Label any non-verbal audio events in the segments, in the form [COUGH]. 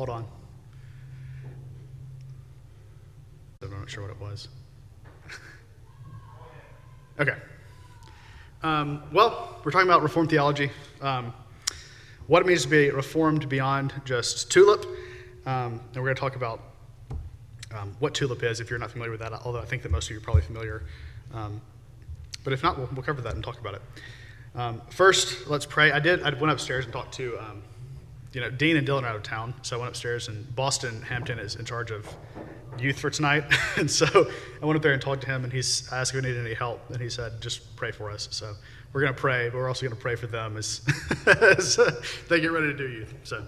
Hold on. I'm not sure what it was. [LAUGHS] okay. Um, well, we're talking about Reformed theology. Um, what it means to be reformed beyond just tulip. Um, and we're going to talk about um, what tulip is if you're not familiar with that, although I think that most of you are probably familiar. Um, but if not, we'll, we'll, cover that and talk about it. Um, first, let's pray. I did. I went upstairs and talked to, you know, Dean and Dylan are out of town, so I went upstairs, and Boston Hampton is in charge of youth for tonight, [LAUGHS] and so I went up there and talked to him, and he's asked if we needed any help, and he said, just pray for us. So we're going to pray, but we're also going to pray for them as, [LAUGHS] as they get ready to do youth. So,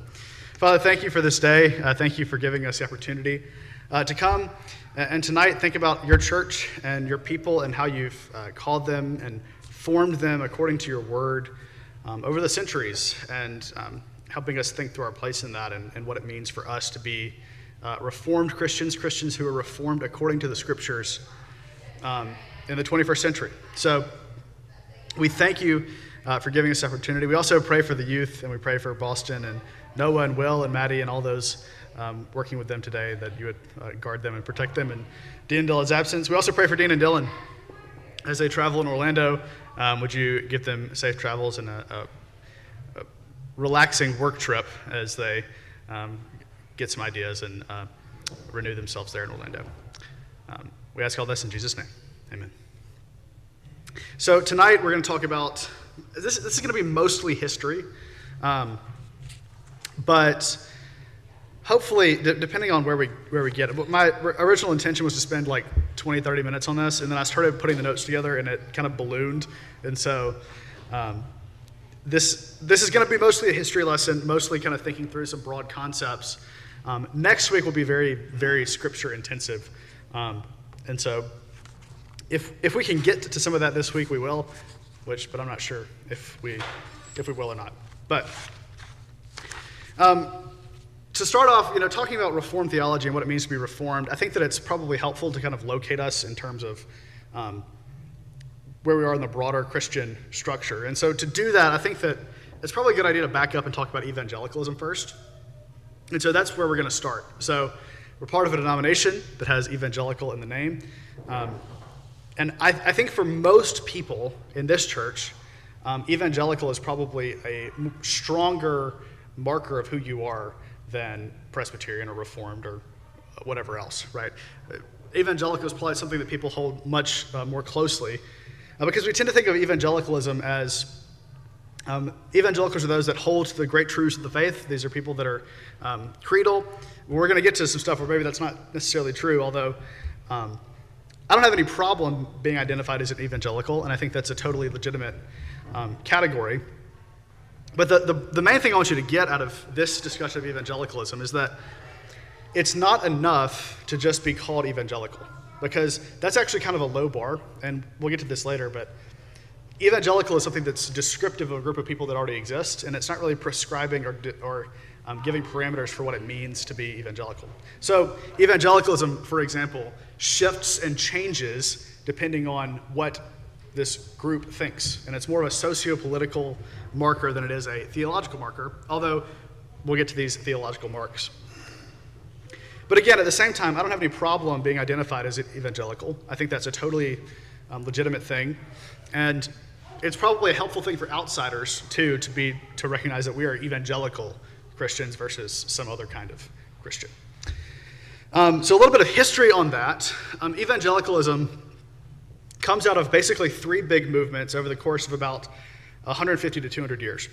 Father, thank you for this day. Uh, thank you for giving us the opportunity uh, to come and tonight think about your church and your people and how you've uh, called them and formed them according to your word um, over the centuries and um, helping us think through our place in that and, and what it means for us to be uh, reformed Christians, Christians who are reformed according to the scriptures um, in the 21st century. So we thank you uh, for giving us opportunity. We also pray for the youth and we pray for Boston and Noah and Will and Maddie and all those um, working with them today that you would uh, guard them and protect them in Dean and Dylan's absence. We also pray for Dean and Dylan as they travel in Orlando. Um, would you give them safe travels and a, a, a relaxing work trip as they um, get some ideas and uh, renew themselves there in Orlando? Um, we ask all this in Jesus' name. Amen. So tonight we're going to talk about this. This is going to be mostly history, um, but hopefully, d- depending on where we where we get it. My original intention was to spend like 20, 30 minutes on this, and then I started putting the notes together, and it kind of ballooned, and so. This, this is going to be mostly a history lesson, mostly kind of thinking through some broad concepts. Um, next week will be very, very scripture intensive. Um, and so if, if we can get to some of that this week, we will, which, but I'm not sure if we, if we will or not. But um, to start off, you know, talking about Reformed theology and what it means to be Reformed, I think that it's probably helpful to kind of locate us in terms of um, where we are in the broader Christian structure. And so to do that, I think that it's probably a good idea to back up and talk about evangelicalism first. And so that's where we're going to start. So we're part of a denomination that has evangelical in the name. Um, and I, I, think for most people in this church, um, evangelical is probably a stronger marker of who you are than Presbyterian or Reformed or whatever else, right? Evangelical is probably something that people hold much uh, more closely uh, because we tend to think of evangelicalism as um, evangelicals are those that hold to the great truths of the faith. These are people that are um, creedal. We're going to get to some stuff where maybe that's not necessarily true, although um, I don't have any problem being identified as an evangelical, and I think that's a totally legitimate um, category. But the, the, the main thing I want you to get out of this discussion of evangelicalism is that it's not enough to just be called evangelical, because that's actually kind of a low bar, and we'll get to this later, but evangelical is something that's descriptive of a group of people that already exist, and it's not really prescribing or, or um, giving parameters for what it means to be evangelical. So, evangelicalism, for example, shifts and changes depending on what this group thinks. And it's more of a socio political marker than it is a theological marker, although we'll get to these theological marks. But again, at the same time, I don't have any problem being identified as evangelical. I think that's a totally um, legitimate thing. And it's probably a helpful thing for outsiders, too, to, be, to recognize that we are evangelical Christians versus some other kind of Christian. Um, so, a little bit of history on that. Um, evangelicalism comes out of basically three big movements over the course of about 150 to 200 years.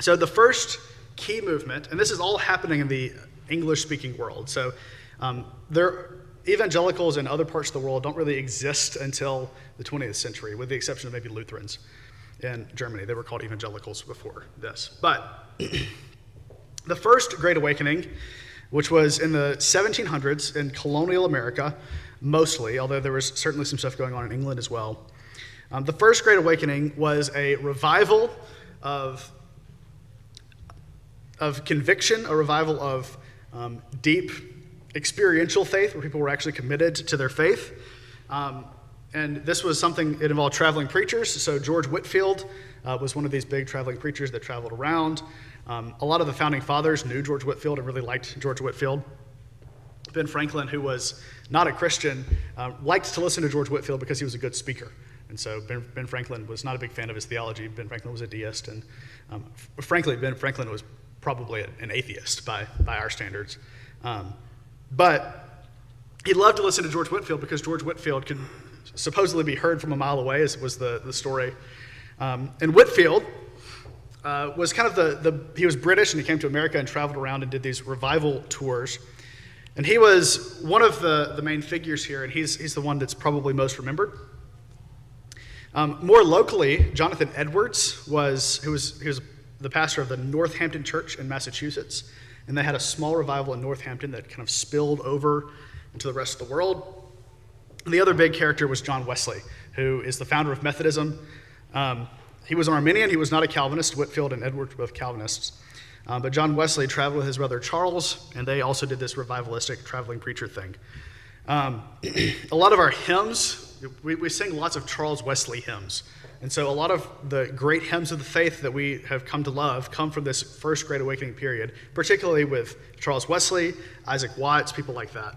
So, the first key movement, and this is all happening in the English speaking world. So, um, there, evangelicals in other parts of the world don't really exist until the 20th century, with the exception of maybe Lutherans in Germany. They were called evangelicals before this. But [CLEARS THROAT] the first Great Awakening, which was in the 1700s in colonial America, mostly, although there was certainly some stuff going on in England as well. Um, the First Great Awakening was a revival of, of conviction, a revival of um, deep experiential faith, where people were actually committed to their faith. Um, and this was something, it involved traveling preachers. So George Whitefield uh, was one of these big traveling preachers that traveled around. Um, a lot of the founding fathers knew George Whitefield and really liked George Whitefield. Ben Franklin, who was not a Christian, uh, liked to listen to George Whitefield because he was a good speaker. And so ben, ben, Franklin was not a big fan of his theology. Ben Franklin was a deist, and um, frankly, Ben Franklin was probably an atheist by, by our standards. Um, but he loved to listen to George Whitefield because George Whitefield could supposedly be heard from a mile away, as was the, the story. Um, and Whitefield uh, was kind of the, the, he was British and he came to America and traveled around and did these revival tours. And he was one of the, the main figures here, and he's, he's the one that's probably most remembered. Um, more locally, Jonathan Edwards was, who was, he was the pastor of the Northampton Church in Massachusetts, and they had a small revival in Northampton that kind of spilled over into the rest of the world. And the other big character was John Wesley, who is the founder of Methodism. Um, he was an Arminian, he was not a Calvinist. Whitefield and Edwards were both Calvinists. Um, but John Wesley traveled with his brother Charles, and they also did this revivalistic traveling preacher thing. Um, [CLEARS THROAT] a lot of our hymns, we, we sing lots of Charles Wesley hymns. And so a lot of the great hymns of the faith that we have come to love come from this first Great Awakening period, particularly with Charles Wesley, Isaac Watts, people like that.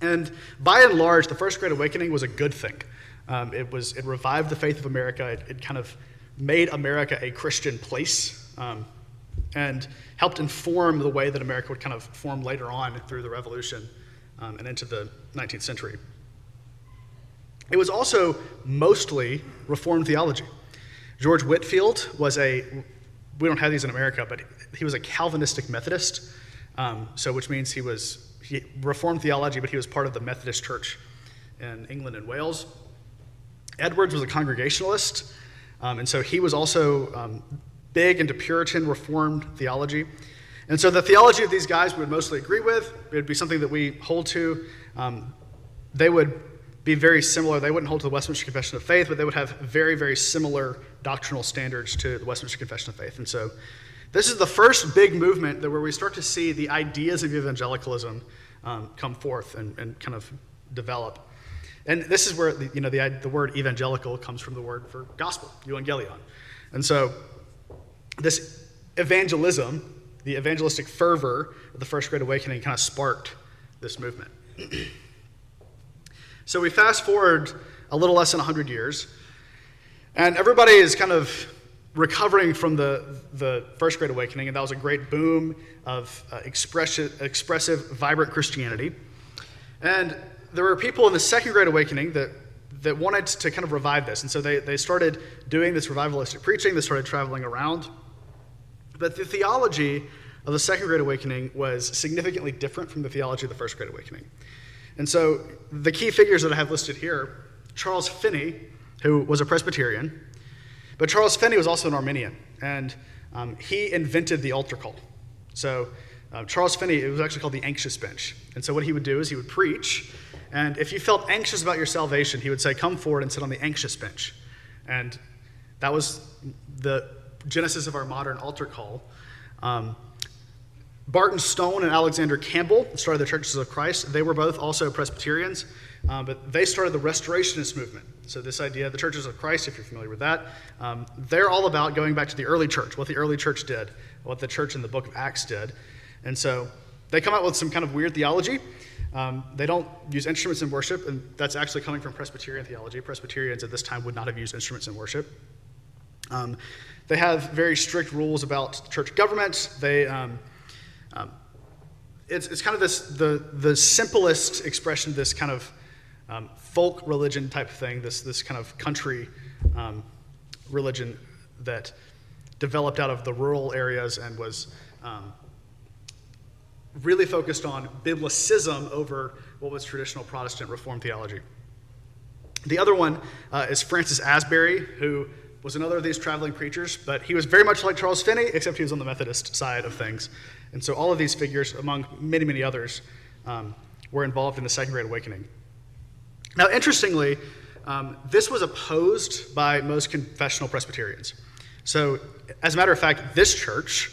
And by and large, the First Great Awakening was a good thing. Um, it, was, it revived the faith of America. It, it kind of made America a Christian place um, and helped inform the way that America would kind of form later on through the Revolution um, and into the 19th century. It was also mostly Reformed theology. George Whitefield was a, we don't have these in America, but he was a Calvinistic Methodist, um, so which means he was he Reformed theology, but he was part of the Methodist Church in England and Wales. Edwards was a Congregationalist, um, and so he was also um, big into Puritan Reformed theology. And so the theology of these guys we would mostly agree with. It would be something that we hold to. Um, they would be very similar. They wouldn't hold to the Westminster Confession of Faith, but they would have very, very similar doctrinal standards to the Westminster Confession of Faith. And so this is the first big movement that where we start to see the ideas of evangelicalism um, come forth and, and kind of develop. And this is where the, you know, the, the word evangelical comes from the word for gospel, euangelion. And so this evangelism, the evangelistic fervor of the First Great Awakening kind of sparked this movement. [CLEARS THROAT] so we fast forward a little less than 100 years, and everybody is kind of recovering from the, the First Great Awakening, and that was a great boom of uh, expressive, expressive, vibrant Christianity. And there were people in the Second Great Awakening that, that wanted to kind of revive this. And so they, they started doing this revivalistic preaching, they started traveling around. But the theology of the Second Great Awakening was significantly different from the theology of the First Great Awakening. And so the key figures that I have listed here Charles Finney, who was a Presbyterian, but Charles Finney was also an Arminian, and um, he invented the altar call. So uh, Charles Finney, it was actually called the anxious bench. And so what he would do is he would preach, and if you felt anxious about your salvation, he would say, Come forward and sit on the anxious bench. And that was the genesis of our modern altar call. Um, Barton Stone and Alexander Campbell started the Churches of Christ. They were both also Presbyterians, um, but they started the Restorationist movement. So, this idea, the Churches of Christ, if you're familiar with that, um, they're all about going back to the early church, what the early church did, what the church in the book of Acts did. And so, they come out with some kind of weird theology. Um, they don't use instruments in worship, and that's actually coming from Presbyterian theology. Presbyterians at this time would not have used instruments in worship. Um, they have very strict rules about church government. They, um, um, it's, it's kind of this the, the simplest expression this kind of um, folk religion type of thing, this, this kind of country um, religion that developed out of the rural areas and was um, really focused on biblicism over what was traditional Protestant Reformed theology. The other one uh, is Francis Asbury, who was another of these traveling preachers, but he was very much like Charles Finney, except he was on the Methodist side of things. And so all of these figures, among many, many others, um, were involved in the Second Great Awakening. Now, interestingly, um, this was opposed by most confessional Presbyterians. So, as a matter of fact, this church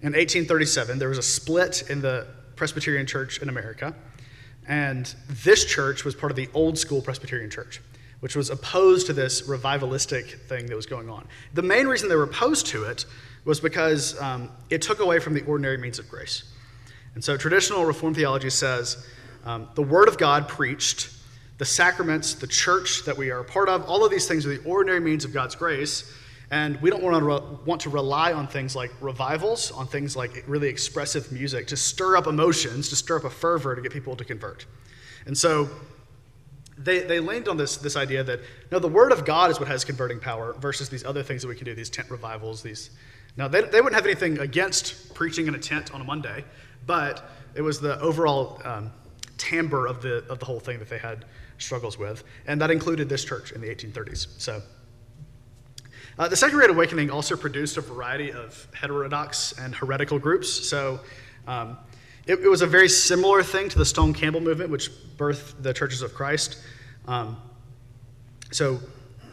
in 1837, there was a split in the Presbyterian church in America. And this church was part of the old school Presbyterian church, which was opposed to this revivalistic thing that was going on. The main reason they were opposed to it was because um, it took away from the ordinary means of grace. And so traditional Reformed theology says um, the Word of God preached, the sacraments, the church that we are a part of, all of these things are the ordinary means of God's grace. And we don't want to, re- want to rely on things like revivals, on things like really expressive music to stir up emotions, to stir up a fervor to get people to convert. And so they, they leaned on this, this idea that no, the Word of God is what has converting power versus these other things that we can do, these tent revivals. These now they, they wouldn't have anything against preaching in a tent on a Monday, but it was the overall um, timbre of the of the whole thing that they had struggles with, and that included this church in the 1830s. So. Uh, the Second Great Awakening also produced a variety of heterodox and heretical groups. So um, it, it, was a very similar thing to the Stone Campbell movement, which birthed the Churches of Christ. Um, so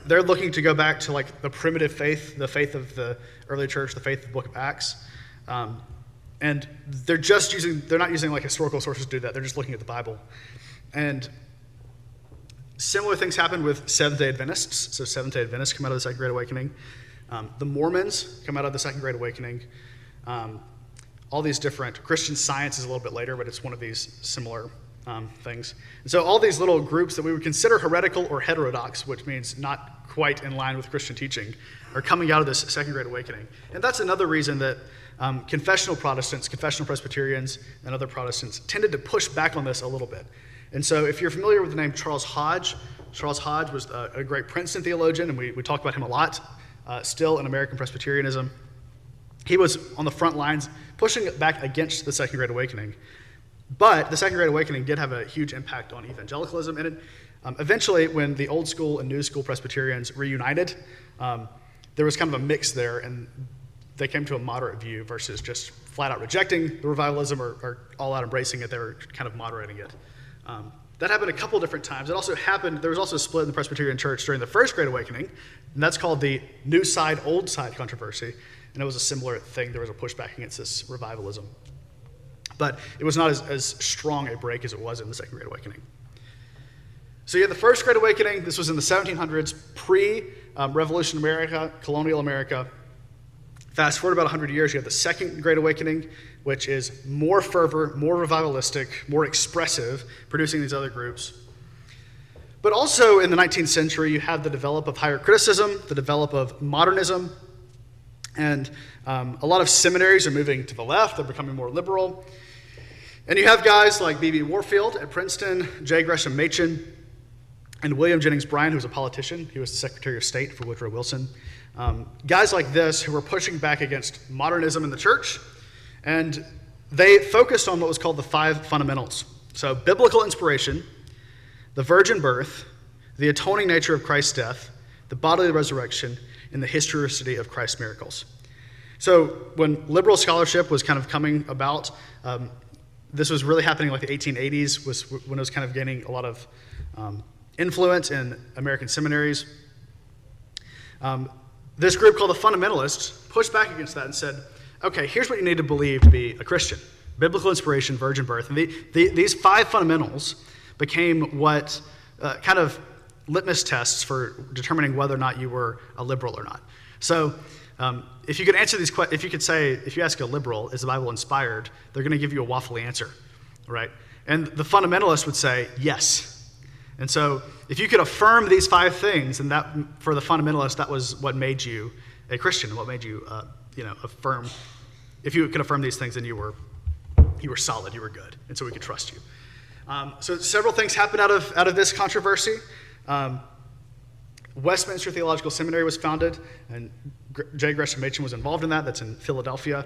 they're looking to go back to like the primitive faith, the faith of the early church, the faith of the Book of Acts. Um, and they're just using, they're not using like historical sources to do that. They're just looking at the Bible. And Similar things happened with Seventh day Adventists. So, Seventh day Adventists come out of the Second Great Awakening. Um, the Mormons come out of the Second Great Awakening. Um, all these different, Christian science is a little bit later, but it's one of these similar um, things. And so, all these little groups that we would consider heretical or heterodox, which means not quite in line with Christian teaching, are coming out of this Second Great Awakening. And that's another reason that um, confessional Protestants, confessional Presbyterians, and other Protestants tended to push back on this a little bit. And so, if you're familiar with the name Charles Hodge, Charles Hodge was a, a great Princeton theologian, and we, we talk about him a lot, uh, still in American Presbyterianism. He was on the front lines pushing back against the Second Great Awakening. But the Second Great Awakening did have a huge impact on evangelicalism. And it, um, eventually, when the old school and new school Presbyterians reunited, um, there was kind of a mix there, and they came to a moderate view versus just flat out rejecting the revivalism or, or all out embracing it. They were kind of moderating it. Um, that happened a couple different times. It also happened, there was also a split in the Presbyterian Church during the First Great Awakening, and that's called the New Side, Old Side controversy. And it was a similar thing. There was a pushback against this revivalism. But it was not as, as strong a break as it was in the Second Great Awakening. So you had the First Great Awakening. This was in the 1700s, pre um, Revolution America, colonial America. Fast forward about 100 years, you have the Second Great Awakening, which is more fervor, more revivalistic, more expressive, producing these other groups. But also in the 19th century, you have the develop of higher criticism, the develop of modernism, and um, a lot of seminaries are moving to the left, they're becoming more liberal. And you have guys like B.B. Warfield at Princeton, J. Gresham Machen, and William Jennings Bryan, who was a politician. He was the Secretary of State for Woodrow Wilson. Um, guys like this who were pushing back against modernism in the church, and they focused on what was called the five fundamentals. So, biblical inspiration, the virgin birth, the atoning nature of Christ's death, the bodily resurrection, and the historicity of Christ's miracles. So, when liberal scholarship was kind of coming about, um, this was really happening like the 1880s, was when it was kind of gaining a lot of um, influence in American seminaries. Um, this group called the fundamentalists pushed back against that and said, okay, here's what you need to believe to be a Christian biblical inspiration, virgin birth. And the, the, these five fundamentals became what uh, kind of litmus tests for determining whether or not you were a liberal or not. So, um, if you could answer these questions, if you could say, if you ask a liberal, is the Bible inspired? They're going to give you a waffly answer, right? And the fundamentalists would say, yes. And so, if you could affirm these five things, and that for the fundamentalist, that was what made you a Christian, what made you, uh, you know, affirm. If you could affirm these things, then you were, you were solid, you were good, and so we could trust you. Um, so several things happened out of out of this controversy. Um, Westminster Theological Seminary was founded, and J. Gresham Machen was involved in that. That's in Philadelphia.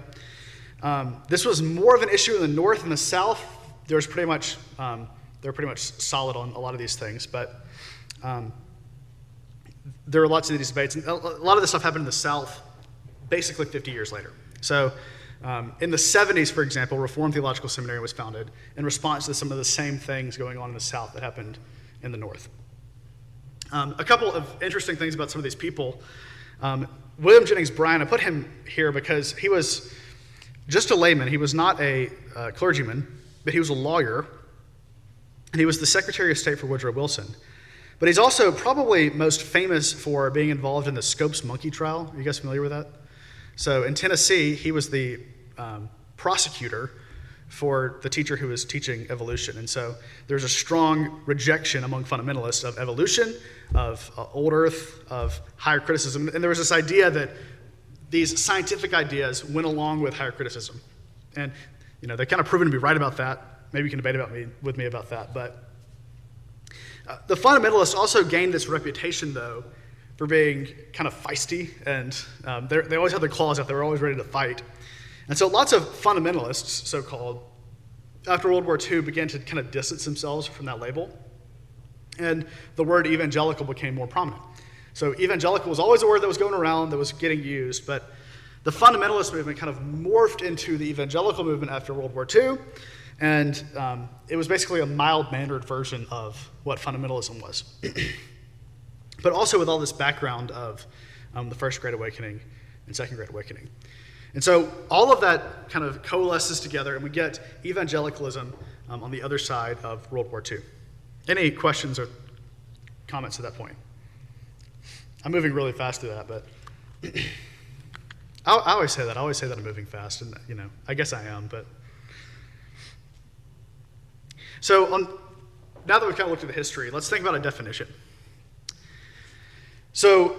Um, this was more of an issue in the North and the South. There was pretty much um, they're pretty much solid on a lot of these things, but um, there are lots of these debates. And a lot of this stuff happened in the South basically 50 years later. So um, in the 70s, for example, Reformed Theological Seminary was founded in response to some of the same things going on in the South that happened in the North. Um, a couple of interesting things about some of these people. Um, William Jennings Bryan, I put him here because he was just a layman. He was not a uh, clergyman, but he was a lawyer and he was the Secretary of State for Woodrow Wilson. But he's also probably most famous for being involved in the Scopes monkey trial. Are you guys familiar with that? So in Tennessee, he was the um, prosecutor for the teacher who was teaching evolution. And so there's a strong rejection among fundamentalists of evolution, of uh, old earth, of higher criticism. And there was this idea that these scientific ideas went along with higher criticism. And, you know, they're kind of proven to be right about that. Maybe you can debate about me, with me about that. But uh, the fundamentalists also gained this reputation, though, for being kind of feisty. And um, they always had their claws out. They were always ready to fight. And so lots of fundamentalists, so called, after World War II began to kind of distance themselves from that label. And the word evangelical became more prominent. So evangelical was always a word that was going around, that was getting used, but the fundamentalist movement kind of morphed into the evangelical movement after World War II. And um, it was basically a mild mannered version of what fundamentalism was. [CLEARS THROAT] but also with all this background of um, the First Great Awakening and Second Great Awakening. And so all of that kind of coalesces together, and we get evangelicalism um, on the other side of World War II. Any questions or comments at that point? I'm moving really fast through that, but I, I always say that. I always say that I'm moving fast, and you know, I guess I am, but. So on, now that we've kind of looked at the history, let's think about a definition. So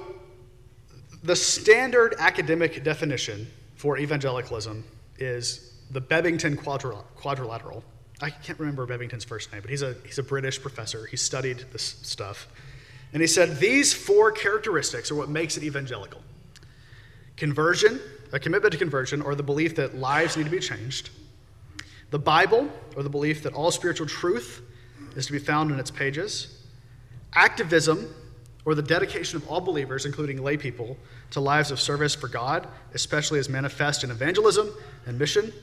the standard academic definition for evangelicalism is the Bebbington quadrilateral. I can't remember Bebbington's first name, but he's a, he's a British professor. He studied this stuff. And he said these four characteristics are what makes it evangelical conversion, a commitment to conversion, or the belief that lives need to be changed, the Bible, or the belief that all spiritual truth is to be found in its pages, activism, or the dedication of all believers, including lay people, to lives of service for God, especially as manifest in evangelism and mission,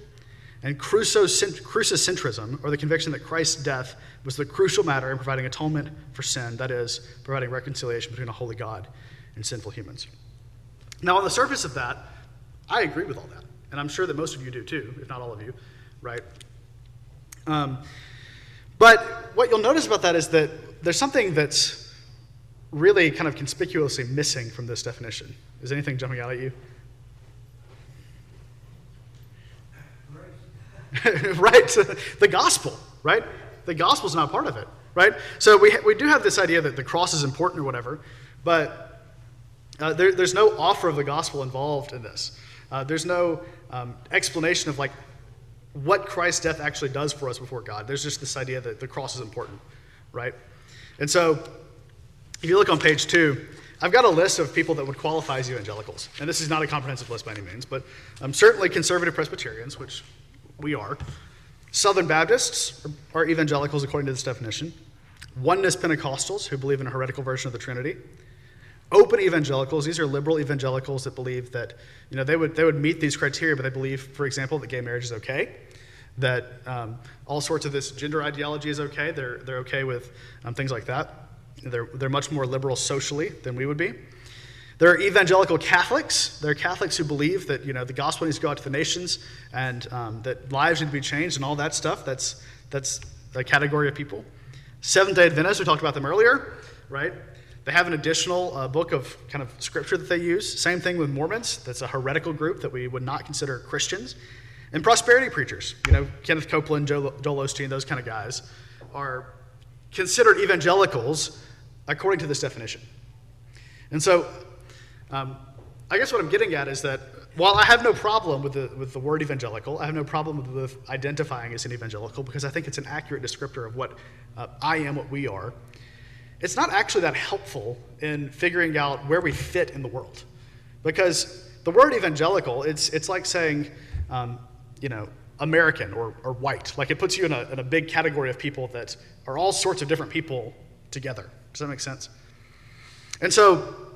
and crucicentrism, or the conviction that Christ's death was the crucial matter in providing atonement for sin, that is, providing reconciliation between a holy God and sinful humans. Now, on the surface of that, I agree with all that, and I'm sure that most of you do too, if not all of you, right? Um, but what you'll notice about that is that there's something that's really kind of conspicuously missing from this definition. Is anything jumping out at you? [LAUGHS] right, [LAUGHS] the gospel, right? The gospel's not part of it, right? So we, we do have this idea that the cross is important or whatever, but uh, there, there's no offer of the gospel involved in this. Uh, there's no um, explanation of like what Christ's death actually does for us before God. There's just this idea that the cross is important, right? And so if you look on page two, I've got a list of people that would qualify as evangelicals. And this is not a comprehensive list by any means, but um, certainly conservative Presbyterians, which we are. Southern Baptists are evangelicals according to this definition. Oneness Pentecostals, who believe in a heretical version of the Trinity. Open evangelicals, these are liberal evangelicals that believe that, you know, they would, they would meet these criteria, but they believe, for example, that gay marriage is okay, that um, all sorts of this gender ideology is okay. They're, they're okay with um, things like that. They're, they're much more liberal socially than we would be. There are evangelical Catholics. There are Catholics who believe that you know the gospel needs to go out to the nations and um, that lives need to be changed and all that stuff. That's that's a category of people. Seventh Day Adventists. We talked about them earlier, right? They have an additional uh, book of kind of scripture that they use. Same thing with Mormons. That's a heretical group that we would not consider Christians. And prosperity preachers. You know, Kenneth Copeland, Joel Osteen, those kind of guys are considered evangelicals according to this definition. And so, um, I guess what I'm getting at is that while I have no problem with the, with the word evangelical, I have no problem with identifying as an evangelical because I think it's an accurate descriptor of what uh, I am, what we are. It's not actually that helpful in figuring out where we fit in the world. Because the word evangelical, it's, it's like saying, um, you know, American or, or white. Like it puts you in a, in a big category of people that are all sorts of different people together. Does that make sense? And so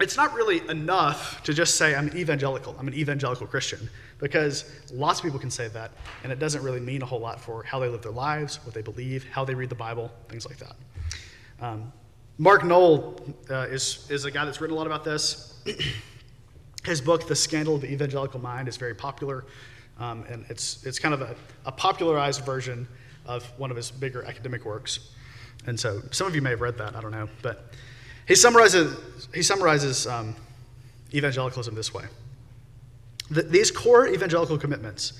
it's not really enough to just say, I'm evangelical, I'm an evangelical Christian, because lots of people can say that, and it doesn't really mean a whole lot for how they live their lives, what they believe, how they read the Bible, things like that. Um, Mark Noll uh, is, is a guy that's written a lot about this. [CLEARS THROAT] His book, The Scandal of the Evangelical Mind, is very popular. Um, and it's, it's kind of a, a popularized version of one of his bigger academic works. And so some of you may have read that, I don't know. But he summarizes, he summarizes um, evangelicalism this way These core evangelical commitments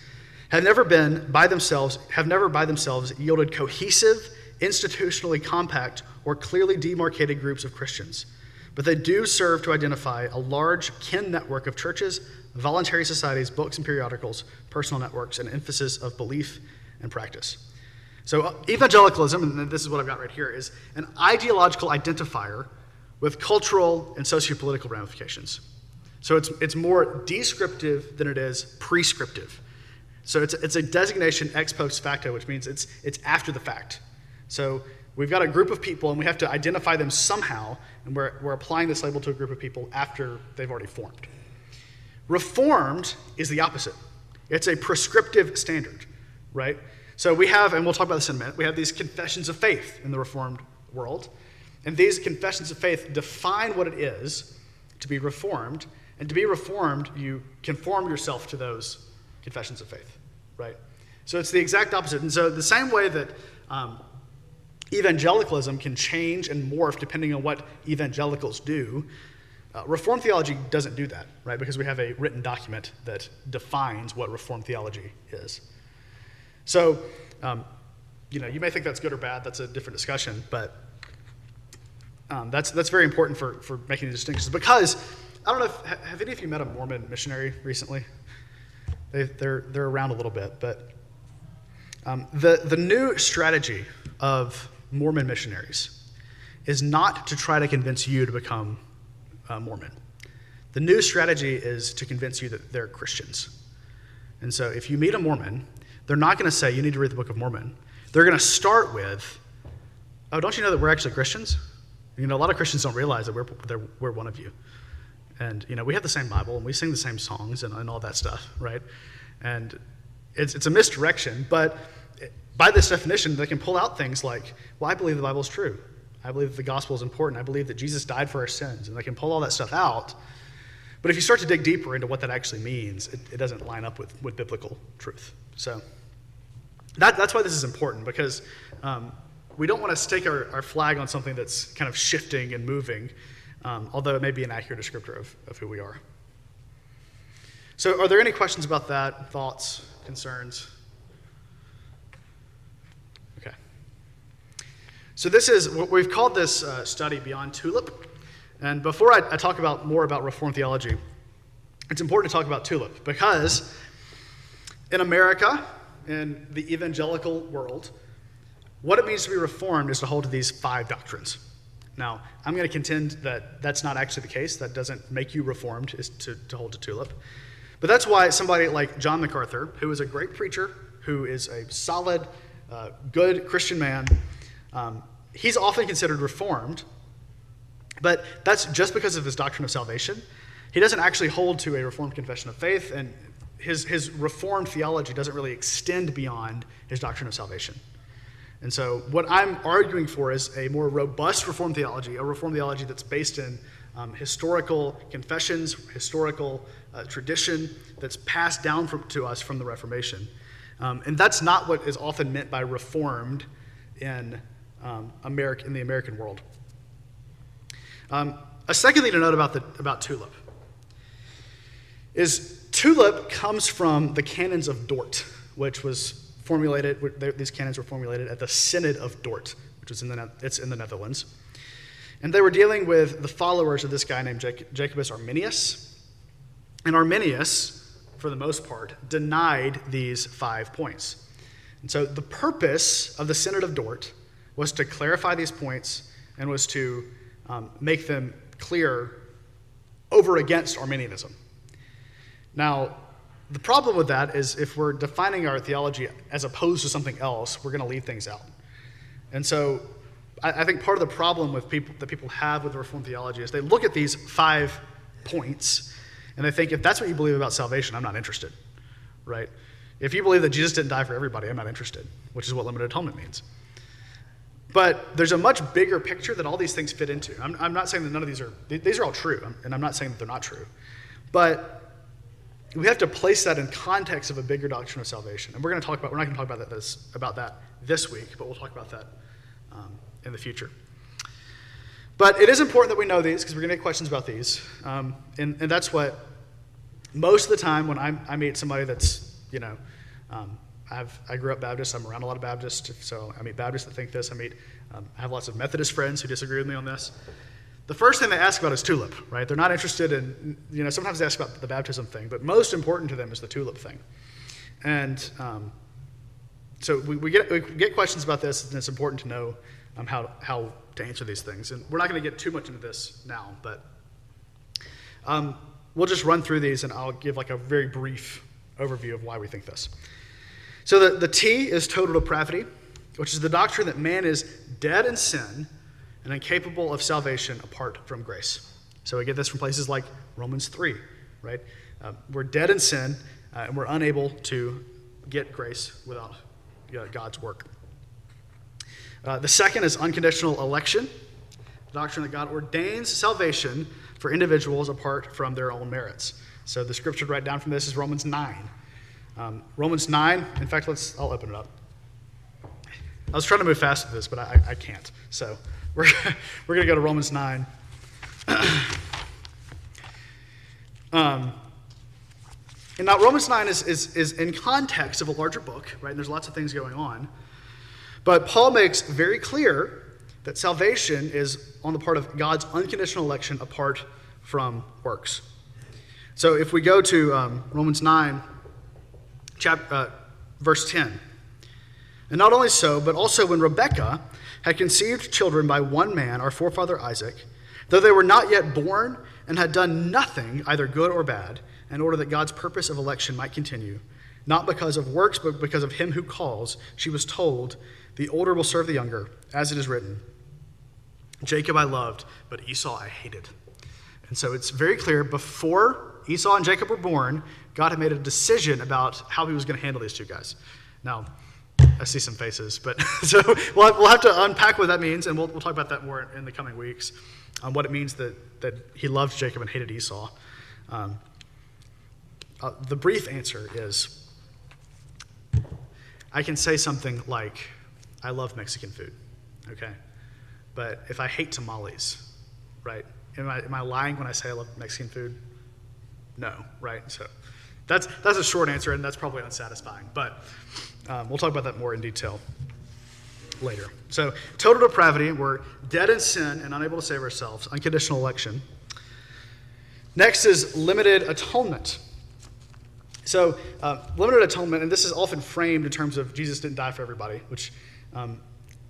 have never been by themselves, have never by themselves yielded cohesive, institutionally compact, or clearly demarcated groups of Christians. But they do serve to identify a large kin network of churches, voluntary societies, books and periodicals, personal networks, and emphasis of belief and practice. So, uh, evangelicalism, and this is what I've got right here, is an ideological identifier with cultural and sociopolitical ramifications. So, it's, it's more descriptive than it is prescriptive. So, it's, it's a designation ex post facto, which means it's, it's after the fact. So, we've got a group of people, and we have to identify them somehow, and we're, we're applying this label to a group of people after they've already formed. Reformed is the opposite, it's a prescriptive standard, right? So we have, and we'll talk about this in a minute, we have these confessions of faith in the Reformed world. And these confessions of faith define what it is to be reformed. And to be reformed, you conform yourself to those confessions of faith, right? So it's the exact opposite. And so, the same way that um, evangelicalism can change and morph depending on what evangelicals do, uh, Reformed theology doesn't do that, right? Because we have a written document that defines what Reformed theology is. So, um, you know, you may think that's good or bad. That's a different discussion, but um, that's that's very important for for making the distinctions. Because I don't know if have any of you met a Mormon missionary recently? They, they're they're around a little bit, but um, the the new strategy of Mormon missionaries is not to try to convince you to become uh, Mormon. The new strategy is to convince you that they're Christians. And so if you meet a Mormon they're not going to say, you need to read the Book of Mormon. They're going to start with, oh, don't you know that we're actually Christians? You know, a lot of Christians don't realize that we're, we're one of you. And, you know, we have the same Bible and we sing the same songs and, and all that stuff, right? And it's, it's a misdirection, but by this definition, they can pull out things like, well, I believe the Bible is true. I believe that the gospel is important. I believe that Jesus died for our sins. And they can pull all that stuff out. But if you start to dig deeper into what that actually means, it, it doesn't line up with, with biblical truth. So that, that's why this is important because um, we don't want to stake our, our, flag on something that's kind of shifting and moving, um, although it may be an accurate descriptor of, of who we are. So, are there any questions about that? Thoughts, concerns? Okay. So, this is what we've called this uh, study Beyond Tulip. And before I, I talk about more about Reformed theology, it's important to talk about Tulip because in America, in the evangelical world, what it means to be reformed is to hold to these five doctrines. Now, I'm going to contend that that's not actually the case. That doesn't make you reformed, is to, to hold to tulip. But that's why somebody like John MacArthur, who is a great preacher, who is a solid, uh, good Christian man, um, he's often considered reformed. But that's just because of his doctrine of salvation. He doesn't actually hold to a reformed confession of faith, and his, his reformed theology doesn't really extend beyond his doctrine of salvation. And so, what I'm arguing for is a more robust reformed theology, a reformed theology that's based in um, historical confessions, historical uh, tradition that's passed down from, to us from the Reformation. Um, and that's not what is often meant by reformed in, um, America, in the American world. Um, a second thing to note about, the, about Tulip is Tulip comes from the canons of Dort, which was formulated, these canons were formulated at the Synod of Dort, which is in the, it's in the Netherlands. And they were dealing with the followers of this guy named Jacobus Arminius. And Arminius, for the most part, denied these five points. And so the purpose of the Synod of Dort was to clarify these points and was to um, make them clear over against Arminianism. Now, the problem with that is if we're defining our theology as opposed to something else, we're going to leave things out. And so I, I, think part of the problem with people that people have with Reformed theology is they look at these five points and they think if that's what you believe about salvation, I'm not interested. Right? If you believe that Jesus didn't die for everybody, I'm not interested, which is what limited atonement means. But there's a much bigger picture that all these things fit into. I'm, I'm not saying that none of these are, these are all true, and I'm not saying that they're not true. But we have to place that in context of a bigger doctrine of salvation. And we're going to talk about, we're not going to talk about that this, about that this week, but we'll talk about that um, in the future. But it is important that we know these because we're going to get questions about these. Um, and, and that's what most of the time when I, I meet somebody that's, you know, um, I've, I grew up Baptist. I'm around a lot of Baptists, so I meet Baptists that think this. I meet, um, I have lots of Methodist friends who disagree with me on this. The first thing they ask about is tulip, right? They're not interested in, you know, sometimes they ask about the baptism thing, but most important to them is the tulip thing. And um, so we, we, get, we get questions about this, and it's important to know um, how, how to answer these things. And we're not going to get too much into this now, but um, we'll just run through these, and I'll give like a very brief overview of why we think this. So the, the T is total depravity, which is the doctrine that man is dead in sin and incapable of salvation apart from grace. So we get this from places like Romans 3, right? Uh, we're dead in sin uh, and we're unable to get grace without uh, God's work. Uh, the second is unconditional election, the doctrine that God ordains salvation for individuals apart from their own merits. So the scripture write down from this is Romans 9. Um, Romans 9, in fact, let's, I'll open it up. I was trying to move fast with this, but I, I can't. So we're, we're going to go to Romans 9. um, and now, Romans 9 is, is, is in context of a larger book, right? And there's lots of things going on. But Paul makes very clear that salvation is on the part of God's unconditional election apart from works. So if we go to um, Romans 9, chapter, uh, verse 10. And not only so, but also when Rebekah had conceived children by one man, our forefather Isaac, though they were not yet born and had done nothing, either good or bad, in order that God's purpose of election might continue, not because of works, but because of him who calls, she was told, The older will serve the younger, as it is written, Jacob I loved, but Esau I hated. And so it's very clear before Esau and Jacob were born, God had made a decision about how he was going to handle these two guys. Now, I see some faces, but [LAUGHS] so we'll have, we'll have to unpack what that means, and we'll, we'll talk about that more in the coming weeks on what it means that, that he loved Jacob and hated Esau. Um, uh, the brief answer is I can say something like, I love Mexican food, okay? But if I hate tamales, right? Am I, am I lying when I say I love Mexican food? No, right? So that's, that's a short answer, and that's probably unsatisfying. But um, we'll talk about that more in detail later. So, total depravity, we're dead in sin and unable to save ourselves, unconditional election. Next is limited atonement. So, uh, limited atonement, and this is often framed in terms of Jesus didn't die for everybody, which um,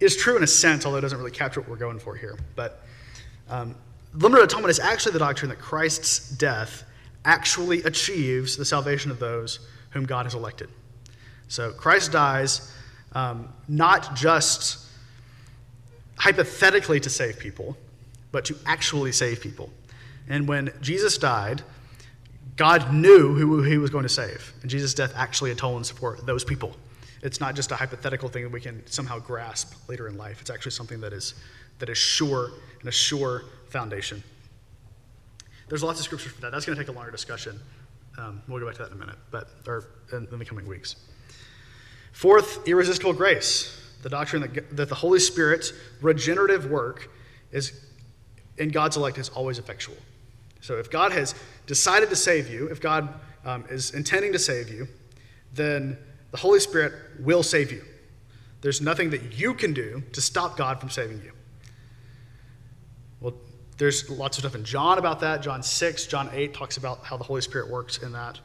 is true in a sense, although it doesn't really capture what we're going for here. But um, limited atonement is actually the doctrine that Christ's death actually achieves the salvation of those whom God has elected. So Christ dies um, not just hypothetically to save people, but to actually save people. And when Jesus died, God knew who he was going to save. And Jesus' death actually atones for those people. It's not just a hypothetical thing that we can somehow grasp later in life. It's actually something that is, that is sure and a sure foundation. There's lots of scriptures for that. That's going to take a longer discussion. Um, we'll go back to that in a minute, but or in, in the coming weeks. Fourth, irresistible grace, the doctrine that, that the Holy Spirit's regenerative work is in God's elect is always effectual. So if God has decided to save you, if God um, is intending to save you, then the Holy Spirit will save you. There's nothing that you can do to stop God from saving you. Well, there's lots of stuff in John about that. John 6, John 8 talks about how the Holy Spirit works in that.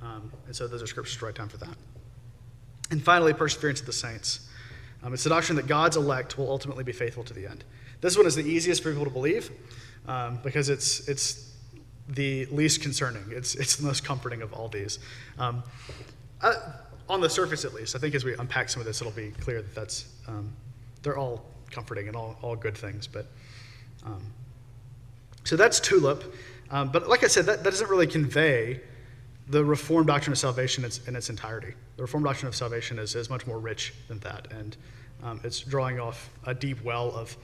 Um, and so those are scriptures write down for that. And finally, perseverance of the saints. Um, it's the doctrine that God's elect will ultimately be faithful to the end. This one is the easiest for people to believe um, because it's, it's the least concerning. It's, it's the most comforting of all these. Um, uh, on the surface, at least, I think as we unpack some of this, it'll be clear that that's, um, they're all comforting and all, all good things. But um, so that's tulip. Um, but like I said, that, that doesn't really convey the Reformed doctrine of salvation in its entirety. The Reformed doctrine of salvation is, is much more rich than that, and um, it's drawing off a deep well of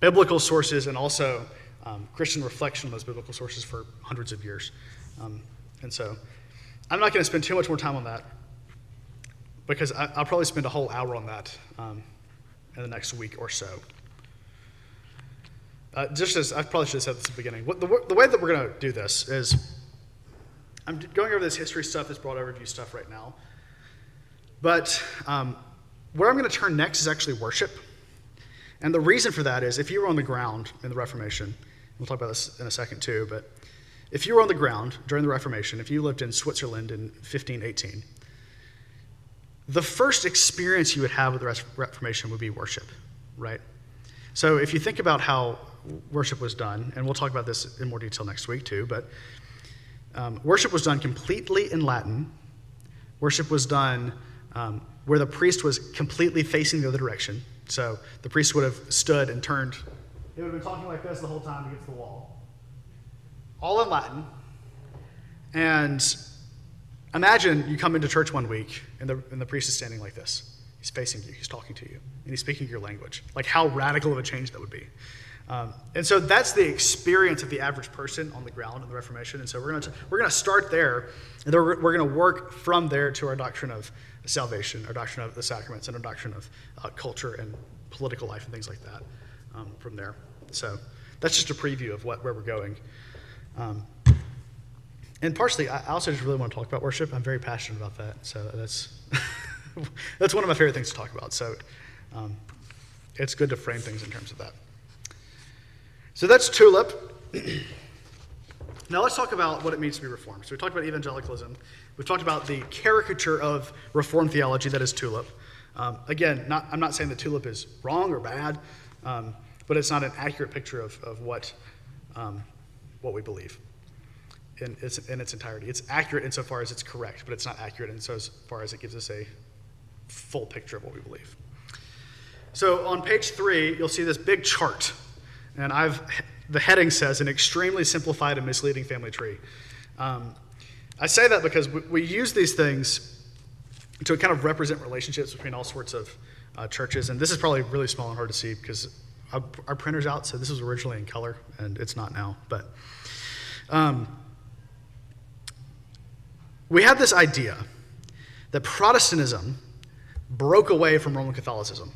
biblical sources and also um, Christian reflection on those biblical sources for hundreds of years. Um, And so I'm not going to spend too much more time on that because I, will probably spend a whole hour on that um, in the next week or so. Uh, just as I probably should have said this at the beginning, what, the, the way that we're going to do this is I'm going over this history stuff, this broad overview stuff right now. But um, where I'm going to turn next is actually worship. And the reason for that is if you were on the ground in the Reformation, we'll talk about this in a second too, but if you were on the ground during the Reformation, if you lived in Switzerland in 1518, the first experience you would have with the Reformation would be worship, right? So if you think about how worship was done, and we'll talk about this in more detail next week too, but um, worship was done completely in Latin. Worship was done um, where the priest was completely facing the other direction. So the priest would have stood and turned. He would have been talking like this the whole time against the wall, all in Latin. And imagine you come into church one week and the, and the priest is standing like this. He's facing you, he's talking to you, and he's speaking your language. Like how radical of a change that would be. Um, and so that's the experience of the average person on the ground in the Reformation. And so we're going to we're going to start there, and then we're, we're going to work from there to our doctrine of salvation, our doctrine of the sacraments, and our doctrine of uh, culture and political life and things like that um, from there. So that's just a preview of what, where we're going. Um, and partially, I also just really want to talk about worship. I'm very passionate about that. So that's, [LAUGHS] that's one of my favorite things to talk about. So um, it's good to frame things in terms of that. So that's tulip. [CLEARS THROAT] now let's talk about what it means to be reformed. So we talked about evangelicalism. We've talked about the caricature of Reformed theology that is tulip. Um, again, not, I'm not saying that tulip is wrong or bad, um, but it's not an accurate picture of, of what, um, what we believe in its, in its entirety. It's accurate insofar as it's correct, but it's not accurate insofar as it gives us a full picture of what we believe. So on page three, you'll see this big chart, and I've the heading says an extremely simplified and misleading family tree. Um, I say that because we, we use these things to kind of represent relationships between all sorts of uh, churches. And this is probably really small and hard to see because our, our, printer's out, so this was originally in color, and it's not now. But um, we have this idea that Protestantism broke away from Roman Catholicism.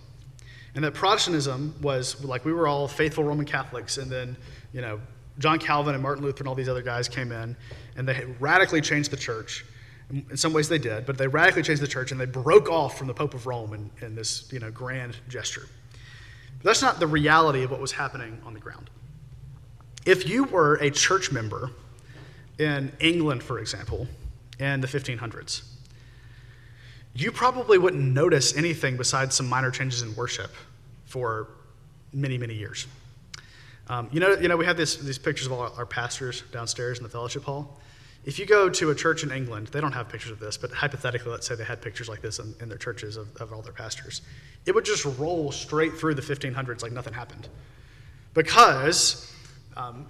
And that Protestantism was like we were all faithful Roman Catholics, and then, you know, John Calvin and Martin Luther and all these other guys came in and they radically changed the church. In some ways they did, but they radically changed the church and they broke off from the Pope of Rome in, in this you know, grand gesture. But that's not the reality of what was happening on the ground. If you were a church member in England, for example, in the 1500s, you probably wouldn't notice anything besides some minor changes in worship for many, many years. Um, you, know, you know, we have this, these pictures of all our, pastors downstairs in the fellowship hall. If you go to a church in England, they don't have pictures of this, but hypothetically, let's say they had pictures like this in, in their churches of, of, all their pastors. It would just roll straight through the 1500s like nothing happened. Because, um,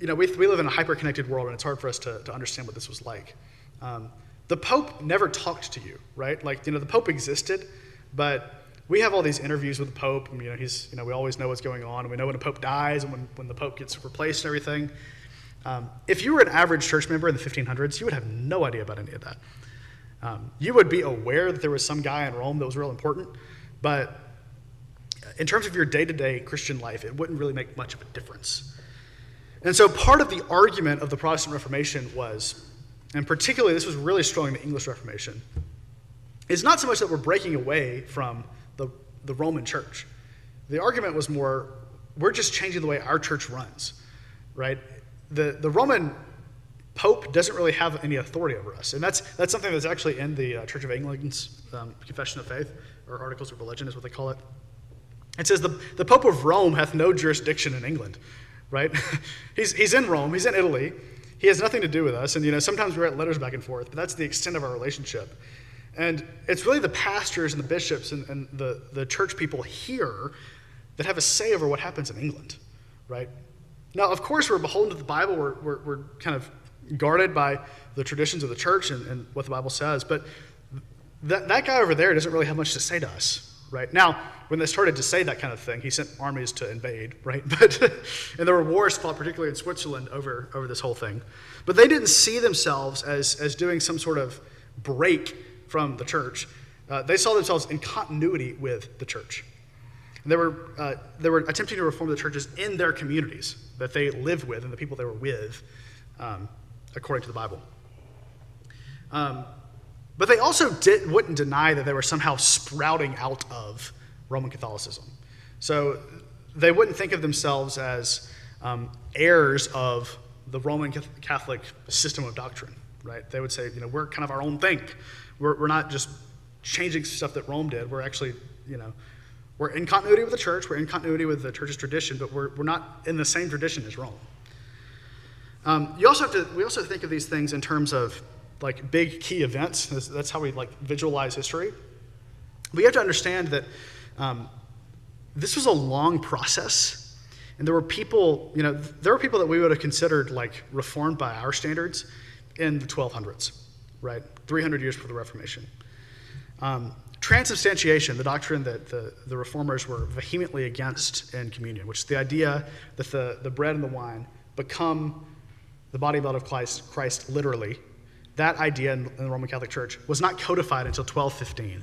you know, we, we live in a hyper connected world and it's hard for us to, to understand what this was like. Um, the Pope never talked to you, right? Like, you know, the Pope existed, but we have all these interviews with the Pope, and you know, he's, you know, we always know what's going on, we know when a Pope dies and when, when the Pope gets replaced and everything. Um, if you were an average church member in the 1500s, you would have no idea about any of that. Um, you would be aware that there was some guy in Rome that was real important, but in terms of your day to day Christian life, it wouldn't really make much of a difference. And so part of the argument of the Protestant Reformation was, and particularly this was really strong in the English Reformation, is not so much that we're breaking away from the, the Roman church. The argument was more we're just changing the way our church runs, right? The, the Roman Pope doesn't really have any authority over us. And that's, that's something that's actually in the uh, Church of England's um, Confession of Faith, or Articles of Religion is what they call it. It says, The, the Pope of Rome hath no jurisdiction in England, right? [LAUGHS] he's, he's in Rome, he's in Italy. He has nothing to do with us. And, you know, sometimes we write letters back and forth, but that's the extent of our relationship. And it's really the pastors and the bishops and, and the, the church people here that have a say over what happens in England, right? Now, of course, we're beholden to the Bible. We're, we're, we're kind of guarded by the traditions of the church and, and what the Bible says. But that, that guy over there doesn't really have much to say to us, right? Now, when they started to say that kind of thing, he sent armies to invade, [LAUGHS] right? But and there were wars fought, particularly in Switzerland, over over this whole thing. But they didn't see themselves as as doing some sort of break from the church. Uh, they saw themselves in continuity with the church. And they were, uh, they were attempting to reform the churches in their communities that they lived with and the people they were with, um, according to the Bible. Um, but they also did, wouldn't deny that they were somehow sprouting out of Roman Catholicism. So they wouldn't think of themselves as um, heirs of the Roman Catholic system of doctrine, right? They would say, you know, we're kind of our own thing. We're, we're not just changing stuff that Rome did. We're actually, you know, we're in continuity with the church, we're in continuity with the church's tradition, but we're, we're not in the same tradition as Rome. Um, you also have to, we also think of these things in terms of like big key events. That's, how we like visualize history. We have to understand that um, this was a long process, and there were people, you know, there were people that we would have considered like reformed by our standards in the 1200s, right? 300 years before the Reformation. Um, transubstantiation, the doctrine that the, the reformers were vehemently against in communion, which is the idea that the, the bread and the wine become the body and blood of Christ, Christ literally, that idea in, the Roman Catholic Church was not codified until 1215.